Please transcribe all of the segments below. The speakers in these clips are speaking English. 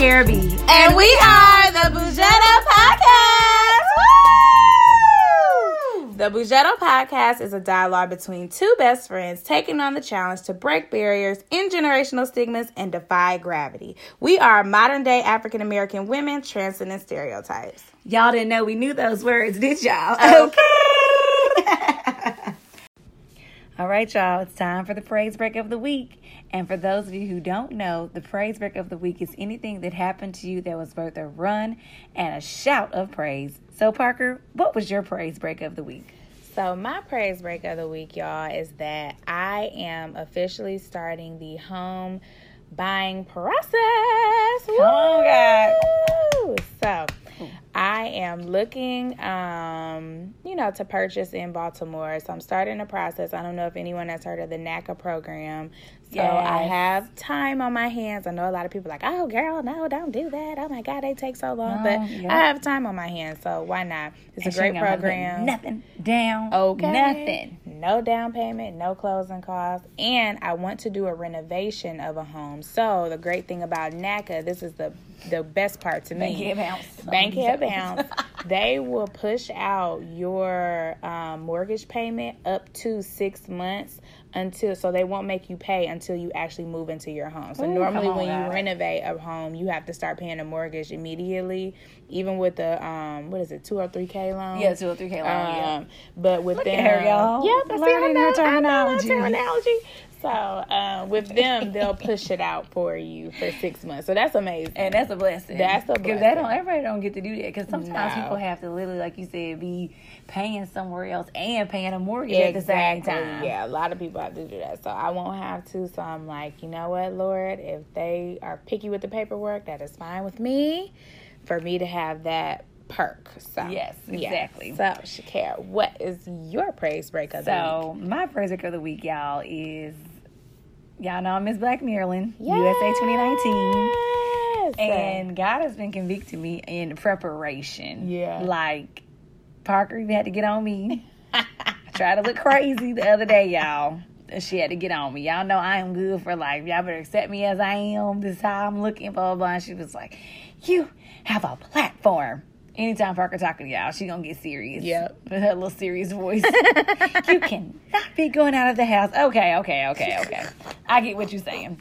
And it's your girl, Shakira B. And we are the Bougetto Podcast. Woo! The Bougetto Podcast is a dialogue between two best friends taking on the challenge to break barriers, end generational stigmas, and defy gravity. We are modern day African American women transcending stereotypes. Y'all didn't know we knew those words, did y'all? Okay. All right, y'all, it's time for the praise break of the week. And for those of you who don't know, the praise break of the week is anything that happened to you that was worth a run and a shout of praise. So, Parker, what was your praise break of the week? So, my praise break of the week, y'all, is that I am officially starting the home buying process. Come on, God. So, I am looking, um, you know, to purchase in Baltimore. So I'm starting the process. I don't know if anyone has heard of the NACA program. So I have time on my hands. I know a lot of people are like, oh, girl, no, don't do that. Oh my God, they take so long. No, but yeah. I have time on my hands, so why not? It's And a great ain't gonna put program. Nothing down. Okay. Nothing. No down payment, no closing costs. And I want to do a renovation of a home. So the great thing about NACA, this is the the best part to me. Bankhead bounce. Bankhead bounce. they will push out your um, mortgage payment up to six months until so they won't make you pay until you actually move into your home. So Ooh, normally when you renovate a home, you have to start paying a mortgage immediately, even with the um what is it, two or three K loan? Yeah, two or three K loan, yeah. Um, but with Look them, at her, y'all. Yep, I see, Learning I her know, I know terminology. So uh, with them, they'll push it out for you for six months. So that's amazing. And that's a blessing. That's a Because they don't, everybody don't get to do that. Because sometimes No. people have to literally, like you said, be paying somewhere else and paying a mortgage at the same time. Yeah, a lot of people have to do that. So I won't have to. So I'm like, you know what, Lord, if they are picky with the paperwork, that is fine with me. For me to have that perk. So Yes, yeah. exactly. So Shakira, what is your praise break of the week? So my praise break of the week, y'all, is y'all know I'm Miss Black Maryland, USA 2019. Yes. And God has been convicting me in preparation. Yeah. Like, Parker, even had to get on me. I tried to look crazy the other day, y'all. She had to get on me. Y'all know I am good for life. Y'all better accept me as I am. This is how I'm looking, blah, blah, blah. And she was like, You have a platform. Anytime Parker talking to y'all, she gonna get serious. Yep. With her little serious voice. you cannot be going out of the house. Okay, okay, okay, okay. I get what you're saying.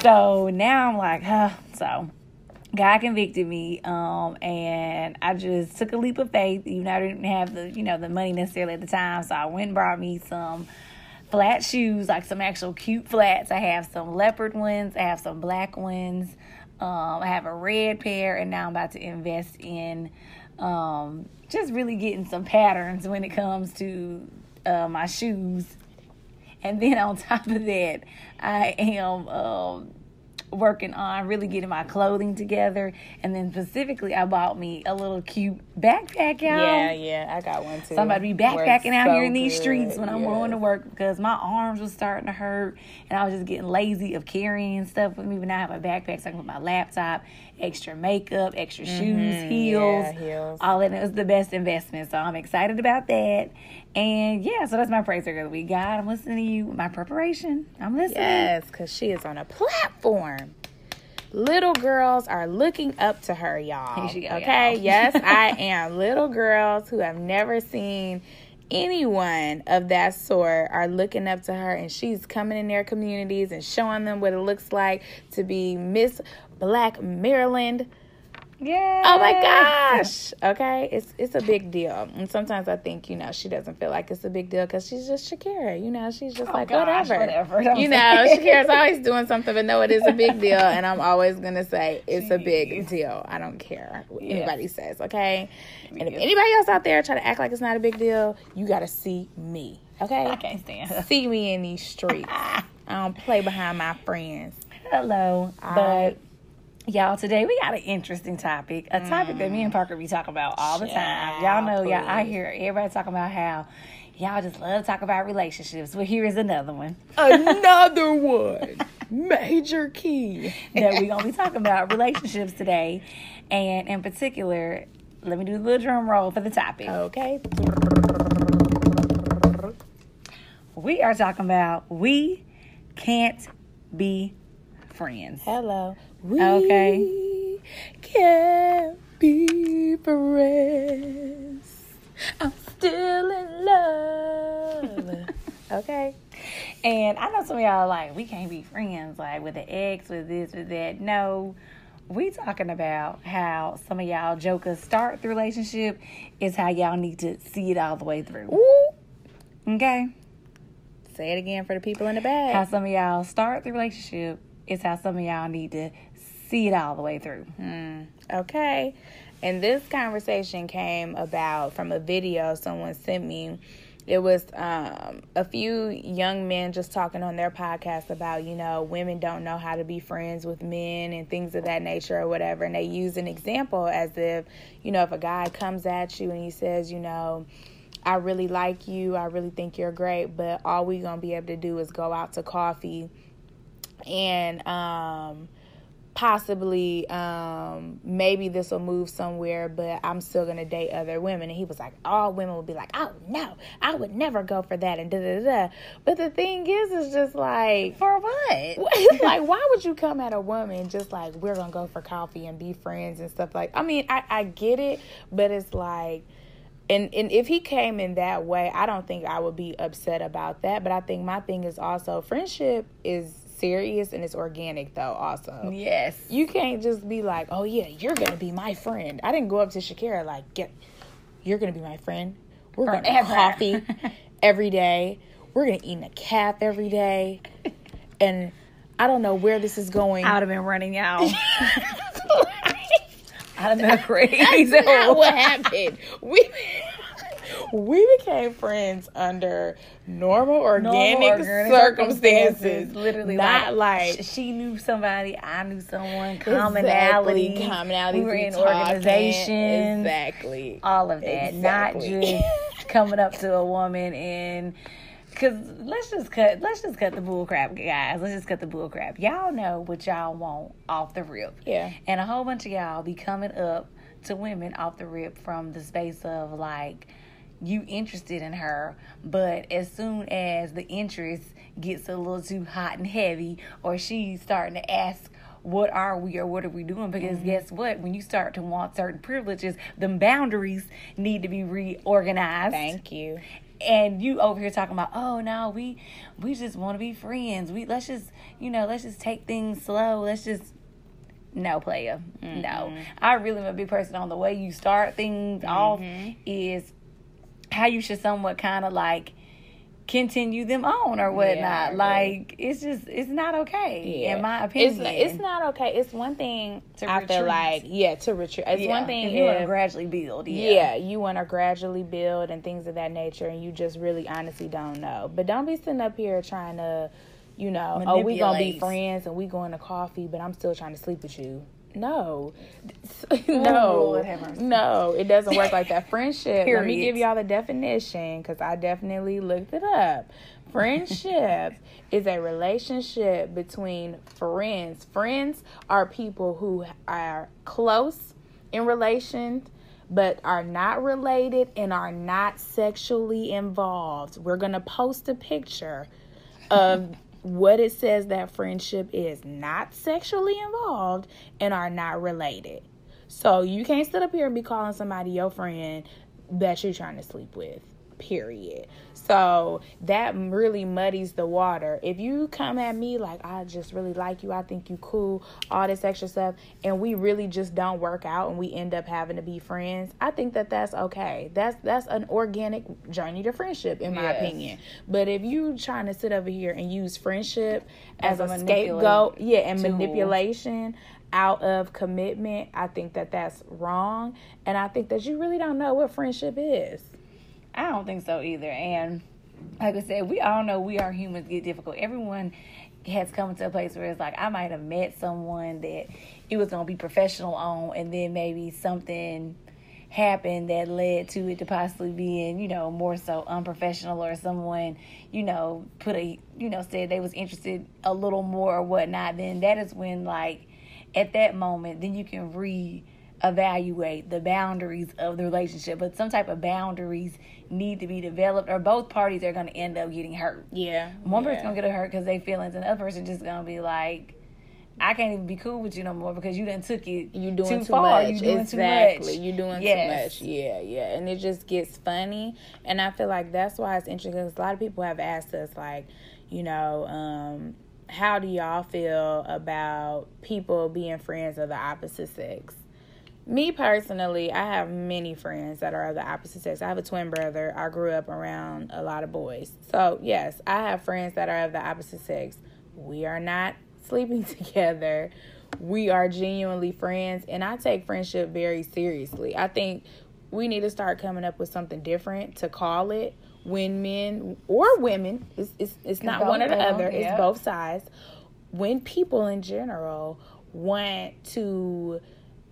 So now I'm like, huh. So God convicted me, um, and I just took a leap of faith. Even though I didn't have the, you know, the money necessarily at the time, so I went and brought me some flat shoes, like some actual cute flats. I have some leopard ones. I have some black ones. Um, I have a red pair, and now I'm about to invest in um, just really getting some patterns when it comes to uh, my shoes. And then on top of that, I am um, working on really getting my clothing together. And then specifically, I bought me a little cute backpack, y'all. Yeah, yeah, I got one too. So I'm about to be Works backpacking out so here in these good. streets when I'm going to work because my arms was starting to hurt and I was just getting lazy of carrying stuff with me. But now I have a backpack so I can put my laptop, extra makeup, extra shoes, heels, Mm-hmm. yeah, heels. all that. It was the best investment. So I'm excited about that. And yeah, so that's my praise of the week. God, I'm listening to you. My preparation. I'm listening. Yes, because she is on a platform. Little girls are looking up to her, y'all. Go, okay, y'all. yes, I am. Little girls who have never seen anyone of that sort are looking up to her, and she's coming in their communities and showing them what it looks like to be Miss Black Maryland. Yeah. Oh my gosh. Okay. It's it's a big deal. And sometimes I think, you know, she doesn't feel like it's a big deal because she's just Shakira. You know, she's just oh like, Oh, gosh, whatever. whatever. You know. Shakira's always doing something, but no, it is a big deal. And I'm always going to say it's a big deal. I don't care what anybody says. Okay. And if anybody else out there try to act like it's not a big deal, you got to see me. Okay. I can't stand. See me in these streets. I don't play behind my friends. Hello. All but. Y'all, today we got an interesting topic. A topic that me and mm. Parker be talking about all the time. Y'all know, y'all I hear everybody talking about how y'all just love to talk about relationships. Well, here is another one Another one. Major key. that we're gonna be talking about relationships today. And in particular, let me do a little drum roll for the topic. Okay. We are talking about we can't be friends. Hello. We Okay. can be friends. I'm still in love. okay. And I know some of y'all are like, we can't be friends, like with the ex, with this, with that. No, we talking about how some of y'all jokers start the relationship is how y'all need to see it all the way through. Ooh. Okay? Say it again for the people in the back. How some of y'all start the relationship is how some of y'all need to see it all the way through. Hmm. Okay. And this conversation came about from a video someone sent me. It was um, a few young men just talking on their podcast about, you know, women don't know how to be friends with men and things of that nature or whatever. And they use an example as if, you know, if a guy comes at you and he says, you know, I really like you, I really think you're great, but all we're gonna be able to do is go out to coffee and um possibly um maybe this will move somewhere but i'm still gonna date other women. And he was like all women would be like oh no i would never go for that and da da da but the thing is it's just like For what? like why would you come at a woman just like we're gonna go for coffee and be friends and stuff like i mean i i get it but it's like and and if he came in that way i don't think i would be upset about that. But i think my thing is also friendship is serious and it's organic though also Yes. you can't just be like oh yeah you're gonna be my friend i didn't go up to shakira like get you're gonna be my friend we're gonna have Forever. coffee every day we're gonna eat in a calf every day and i don't know where this is going I would have been running out. I'd have been crazy. What happened. We we became friends under normal organic, Normal organic circumstances. Literally, not like, sh- she knew somebody, I knew someone, commonality, exactly, commonality. We were in organizations, exactly. all of that. Exactly. Not just coming up to a woman and. Cause let's just cut let's just cut the bull crap, guys. Let's just cut the bull crap. Y'all know what y'all want off the rip. Yeah. And a whole bunch of y'all be coming up to women off the rip from the space of like you interested in her, but as soon as the interest gets a little too hot and heavy, or she's starting to ask, What are we or what are we doing? Because Mm-hmm. guess what? When you start to want certain privileges, the boundaries need to be reorganized Thank you. and you over here talking about oh no we we just want to be friends we let's just you know let's just take things slow let's just no player no i really am a big person on the way you start things off is how you should somewhat kind of like continue them on or whatnot Yeah, like it's just it's not okay Yeah. in my It's opinion not, it's not okay. It's one thing To I feel like yeah to retreat. It's Yeah, one thing if you want to gradually build yeah, yeah, you want to gradually build and things of that nature, and you just really honestly don't know. But don't be sitting up here trying to, you know, oh, we gonna be friends and we going to coffee, but I'm still trying to sleep with you. No, Oh, no, no, it doesn't work like that. Friendship. Let me give y'all the definition because I definitely looked it up. Friendship is a relationship between friends. Friends are people who are close in relation but are not related and are not sexually involved. We're going to post a picture of what it says that friendship is not sexually involved and are not related. So you can't sit up here and be calling somebody your friend that you're trying to sleep with. Period. So that really muddies the water. If you come at me like I just really like you, I think you cool, all this extra stuff, and we really just don't work out and we end up having to be friends, I think that that's okay. That's that's an organic journey to friendship, in my Yes. opinion. But if you trying to sit over here and use friendship as, As a, a scapegoat, yeah, and tool. manipulation out of commitment, I think that that's wrong, and I think that you really don't know what friendship is. I don't think so either. And like I said, we all know we are humans get difficult. Everyone has come to a place where it's like I might have met someone that it was gonna be professional on, and then maybe something happened that led to it to possibly being, you know, more so unprofessional or someone, you know, put a you know, said they was interested a little more or whatnot, then that is when like at that moment then you can re evaluate the boundaries of the relationship. But some type of boundaries need to be developed or both parties are gonna end up getting hurt. Yeah, One yeah. person's gonna get hurt because they feelings, and the other person just gonna be like, I can't even be cool with you no more because you done took it. You doing too, too, far. much. You doing exactly. too much. You doing Yes. too much. Yeah, yeah. And it just gets funny. And I feel like that's why it's interesting because a lot of people have asked us, like, you know, um, how do y'all feel about people being friends of the opposite sex? Me personally, I have many friends that are of the opposite sex. I have a twin brother. I grew up around a lot of boys. So, yes, I have friends that are of the opposite sex. We are not sleeping together. We are genuinely friends, and I take friendship very seriously. I think we need to start coming up with something different to call it when men or women, it's, it's, it's not both one or the other, yeah. it's both sides. When people in general want to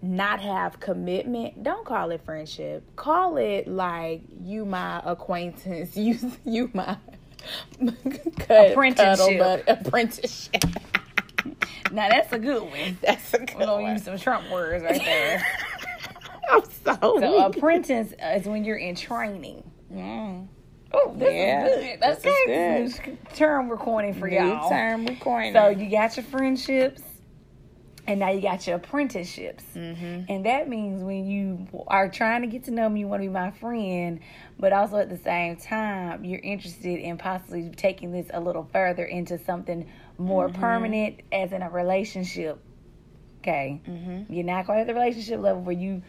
not have commitment, don't call it friendship. Call it like you my acquaintance, you you my cut, Apprenticeship. cuddle apprenticeship. Now that's a good one. That's a good We're gonna one. use some Trump words right there. I'm so, so weak. apprentice is when you're in training. Mm. Oh, this Yeah, is good. That's this okay. Is a new term we're coining for New y'all. term we coined. So you got your friendships, and now you got your apprenticeships. Mhm. And that means when you are trying to get to know me, you want to be my friend, but also at the same time, you're interested in possibly taking this a little further into something more Mm-hmm. permanent, as in a relationship. Okay, Mm-hmm. you're not quite at the relationship level where you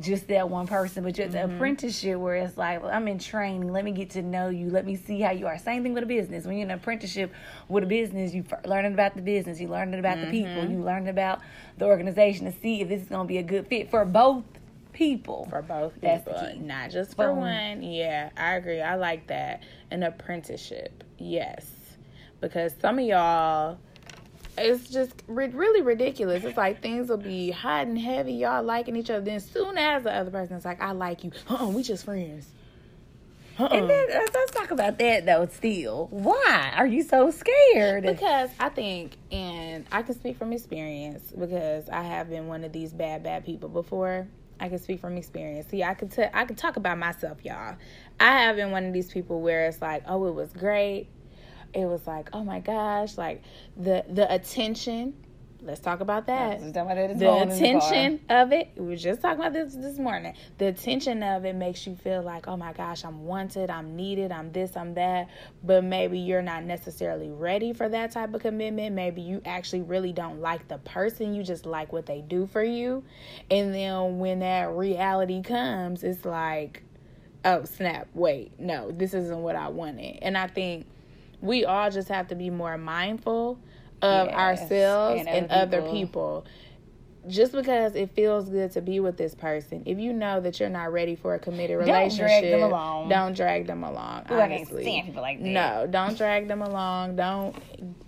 just that one person, but you're the Mm-hmm. apprenticeship where it's like, well, I'm in training. Let me get to know you. Let me see how you are. Same thing with a business. When you're in an apprenticeship with a business, you are learning about the business. You're learning about the people. Mm-hmm. You learning about the organization to see if this is going to be a good fit for both people. for both That's the people, not just for Boom. one. Yeah, I agree. I like that. An apprenticeship, yes, because some of y'all, it's just ri- really ridiculous. It's like things will be hot and heavy, y'all liking each other. Then soon as the other person's like, "I like you," uh, we just friends. Uh-uh. And then let's, let's talk about that though. Still, why are you so scared? Because I think, and I can speak from experience because I have been one of these bad, bad people before. I can speak from experience. See, I could t- I could talk about myself, y'all. I have been one of these people where it's like, oh, it was great. It was like, oh my gosh, like the the attention. Let's talk about that. About the in the attention of it we were just talking about this this morning. The attention of it makes you feel like oh my gosh i'm wanted i'm needed i'm this i'm that. But maybe you're not necessarily ready for that type of commitment. Maybe you actually really don't like the person. You just like what they do for you. And then when that reality comes it's like oh snap wait no this isn't what i wanted. And i think we all just have to be more mindful of Yes, ourselves and and, other other people. Just because it feels good to be with this person, if you know that you're not ready for a committed relationship, Don't drag them along. Don't drag them along. Ooh, I can't stand people like that. No, don't drag them along. Don't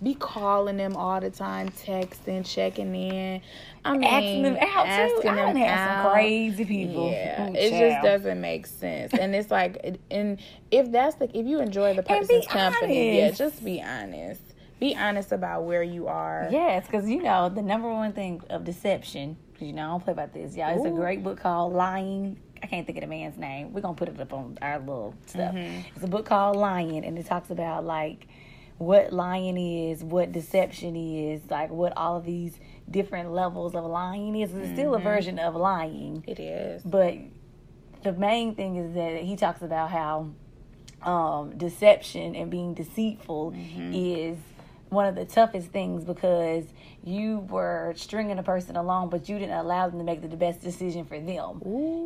be calling them all the time, texting, checking in. I mean, asking them out too. asking I done them had some out. crazy people. Yeah, Ooh, it just doesn't make sense. And it's like, and if that's the, if you enjoy the person's company, yeah, just be honest. Be honest about where you are. Yes, because you know the number one thing of deception. 'cause You know I don't play about this, y'all. It's a great book called Lying. I can't think of the man's name. We're gonna put it up on our little stuff. Mm-hmm. It's a book called Lying, and it talks about like what lying is, what deception is, like what all of these different levels of lying is. It's still a Mm-hmm. version of lying, It is. but the main thing is that he talks about how um, deception and being deceitful Mm-hmm. is one of the toughest things because you were stringing a person along, but you didn't allow them to make the best decision for them.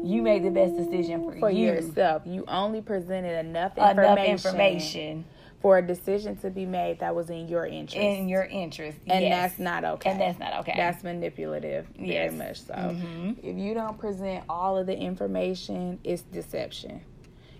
You made the best decision for, for you. yourself. You only presented enough information, Enough information for a decision to be made that was in your interest. in your interest, and yes. that's not okay. And that's not okay. That's manipulative, very Yes. much so. Mhm. If you don't present all of the information, it's deception.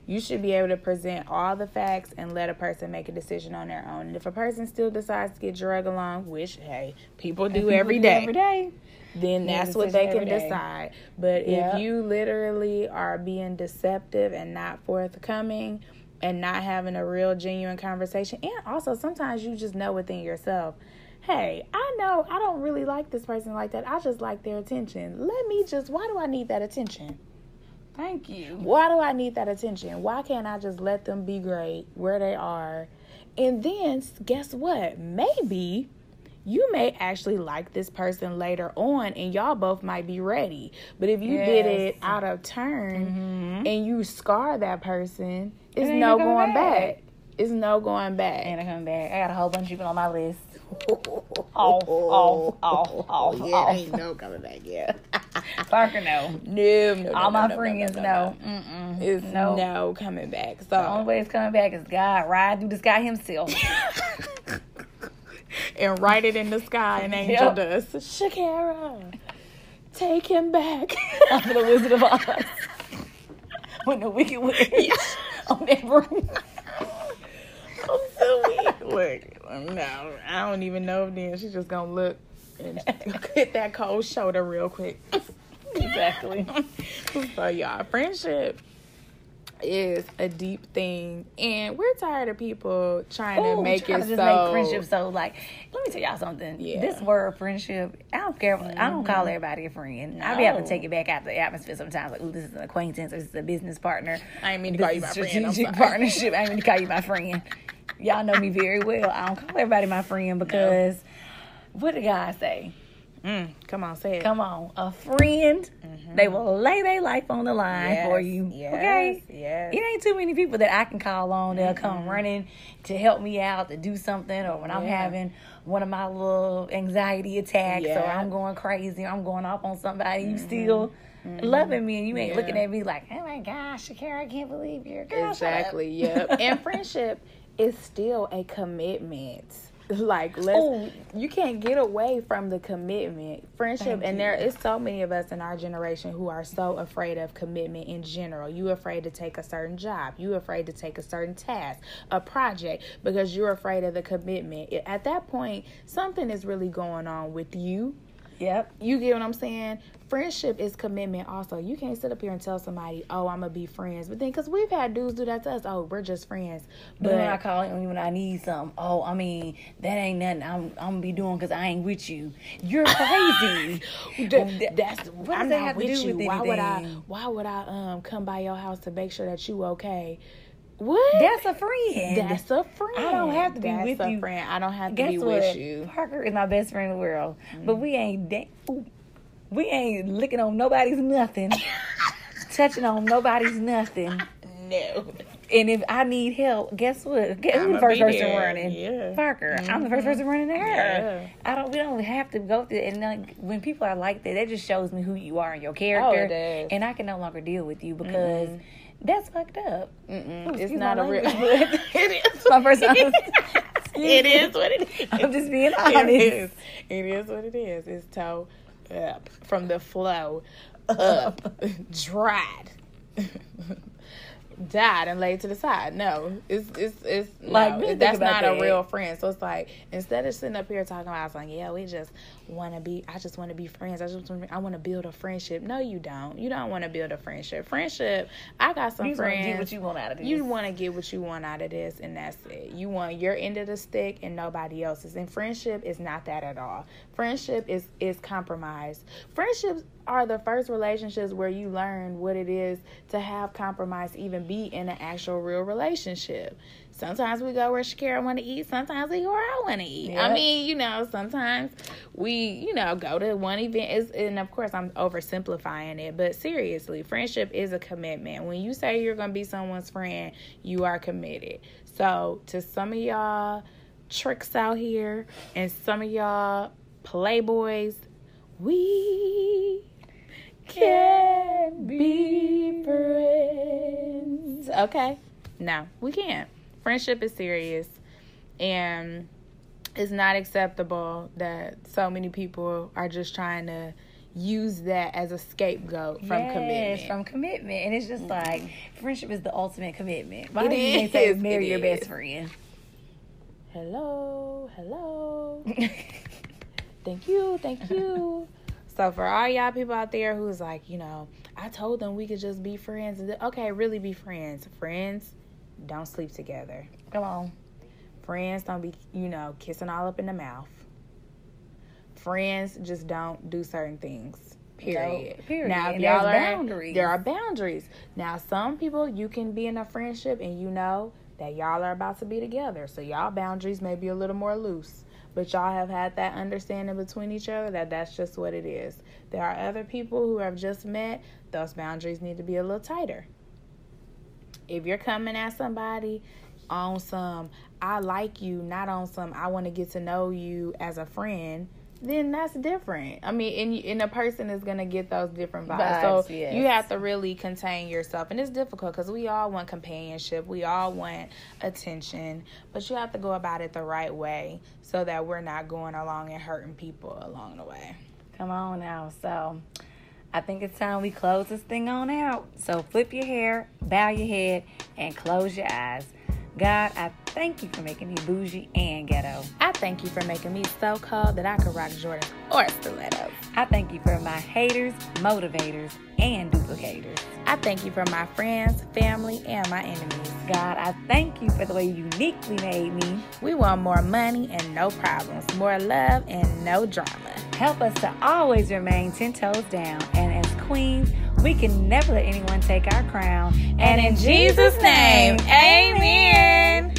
You should be able to present all the facts and let a person make a decision on their own. And if a person still decides to get drug along, which hey, people do every day, Every day. then that's what they can decide. But Yep. if you literally are being deceptive and not forthcoming and not having a real genuine conversation, and also sometimes you just know within yourself, hey, I know I don't really like this person like that. I just like their attention. Let me just, why do I need that attention? Thank you. Why do I need that attention? Why can't I just let them be great where they are? And then, guess what? Maybe you may actually like this person later on and y'all both might be ready. But if you did it out of turn Mm-hmm. and you scar that person, it's no no going back. back. It's no going back. And I come back. I got a whole bunch of people on my list. Off, off, off, oh, off, yeah, off. ain't no coming back. Yeah. Parker, no. no, no, All no, my no, friends, no, no. no, no. Mm-mm. It's no. no. coming back. So the only way it's coming back is God ride through the sky himself. and write it in the sky and angel Yep. dust. Shakira, take him back. After the Wizard of Oz. when the Wicked Witch on that. I'm so weak. Look, no, I don't even know if then she's just gonna look and hit that cold shoulder real quick. Exactly. so y'all, friendship is a deep thing, and we're tired of people trying to make trying it to just so. make friendship so like let me tell y'all something. Yeah. this word friendship i don't care i don't call mm-hmm. everybody a friend. I'll be able to take it back out the atmosphere sometimes like ooh this is an acquaintance or this is a business partner. I ain't mean to this call you my a friend. Strategic partnership. I ain't mean to call you my friend. Y'all know me very well. I don't call everybody my friend because what did god say Mm, come on, say it. come on a friend they will lay their life on the line Yes, for you yes, okay yes. it ain't too many people that I can call on. They'll come running to help me out to do something, or when I'm Yeah. having one of my little anxiety attacks, or Yeah. Mm-hmm. I'm going crazy, or I'm going off on somebody. You still loving me, and you ain't Yeah. looking at me like, "Oh my gosh, Shakira, I can't believe you're girl, shut up." Exactly. Yep. and friendship is still a commitment. Like let's Ooh. you can't get away from the commitment. Friendship Thank and you. there is so many of us in our generation who are so afraid of commitment in general. You afraid to take a certain job. You afraid to take a certain task, a project because you're afraid of the commitment. At that point, something is really going on with you Yep. you get what I'm saying? Friendship is commitment also. You can't sit up here and tell somebody, oh, I'm to be friends. But then, because we've had dudes do that to us, oh, we're just friends. But then when I call you when I need something, oh, I mean, that ain't nothing I'm, I'm gonna be doing because I ain't with you. You're crazy. th- that's, What I'm that not have to with do you. with why would I, why would I um come by your house to make sure that you okay? What? That's a friend. That's a friend. I don't have to be That's with a you. friend. I don't have to Guess be what? with you. Parker is my best friend in the world, but we ain't da- ooh, we ain't licking on nobody's nothing, touching on nobody's nothing. No. And if I need help, guess what? Guess who's the first person there. running? Yeah. Parker. I'm the first mm-hmm. person running to her. Yeah. I don't. We don't have to go through. And like when people are like that, that just shows me who you are and your character. Oh, it does. And I can no longer deal with you because that's fucked up. Mm-mm. It's not a real. it is. my first time. it is what it is. I'm just being It honest. is. It is what it is. It's toe up from the flow up, dried, died, and laid to the side. No, it's it's it's Like, no, really that's not a real friend. So it's like instead of sitting up here talking about, like, yeah, we just want to be. I just want to be friends. I just want. I want to build a friendship. No, you don't. You don't want to build a friendship. Friendship. I got some You want to friends. get what you want out of this. You want to get what you want out of this, and that's it. You want your end of the stick and nobody else's. And friendship is not that at all. Friendship is is compromise. Friendships are the first relationships where you learn what it is to have compromise, even be in an actual real relationship. Sometimes we go where Shakira want to eat. Sometimes we go where I want to eat. I mean, you know, sometimes we, you know, go to one event. Is and of course I'm oversimplifying it, but seriously, friendship is a commitment. When you say you're gonna be someone's friend, you are committed. So to some of y'all tricks out here and some of y'all playboys, we can be friends. Okay? No, we can't. Friendship is serious. And it's not acceptable that so many people are just trying to use that as a scapegoat from yes, commitment. from commitment, and it's just like friendship is the ultimate commitment. Why It do you say marry it your is. best friend? hello, hello. Thank you, thank you. So for all y'all people out there who's like, you know, I told them we could just be friends. Okay, really be friends. Friends don't sleep together. Come on, Friends don't be, you know, kissing all up in the mouth. Friends just don't do certain things. Period. No, period. Now, if And y'all are, boundaries. there are boundaries. Now, some people you can be in a friendship and you know that y'all are about to be together, so y'all boundaries may be a little more loose. but y'all have had that understanding between each other that that's just what it is. There are other people who have just met, those boundaries need to be a little tighter. If you're coming at somebody on some, I like you, not on some, I want to get to know you as a friend, then that's different. I mean, and, and a person is going to get those different vibes. Vibes, so yes. you have to really contain yourself. And it's difficult because we all want companionship, we all want attention, but you have to go about it the right way so that we're not going along and hurting people along the way. Come on now. So I think it's time we close this thing on out. So flip your hair, bow your head, and close your eyes. God, I thank you for making me bougie and ghetto. I thank you for making me so cold that I could rock Jordans or stilettos. I thank you for my haters, motivators, and duplicators. I thank you for my friends, family, and my enemies. God, I thank you for the way you uniquely made me. We want more money and no problems, more love and no drama. Help us to always remain 10 toes down. And as queens, we can never let anyone take our crown. And in Jesus' name, amen.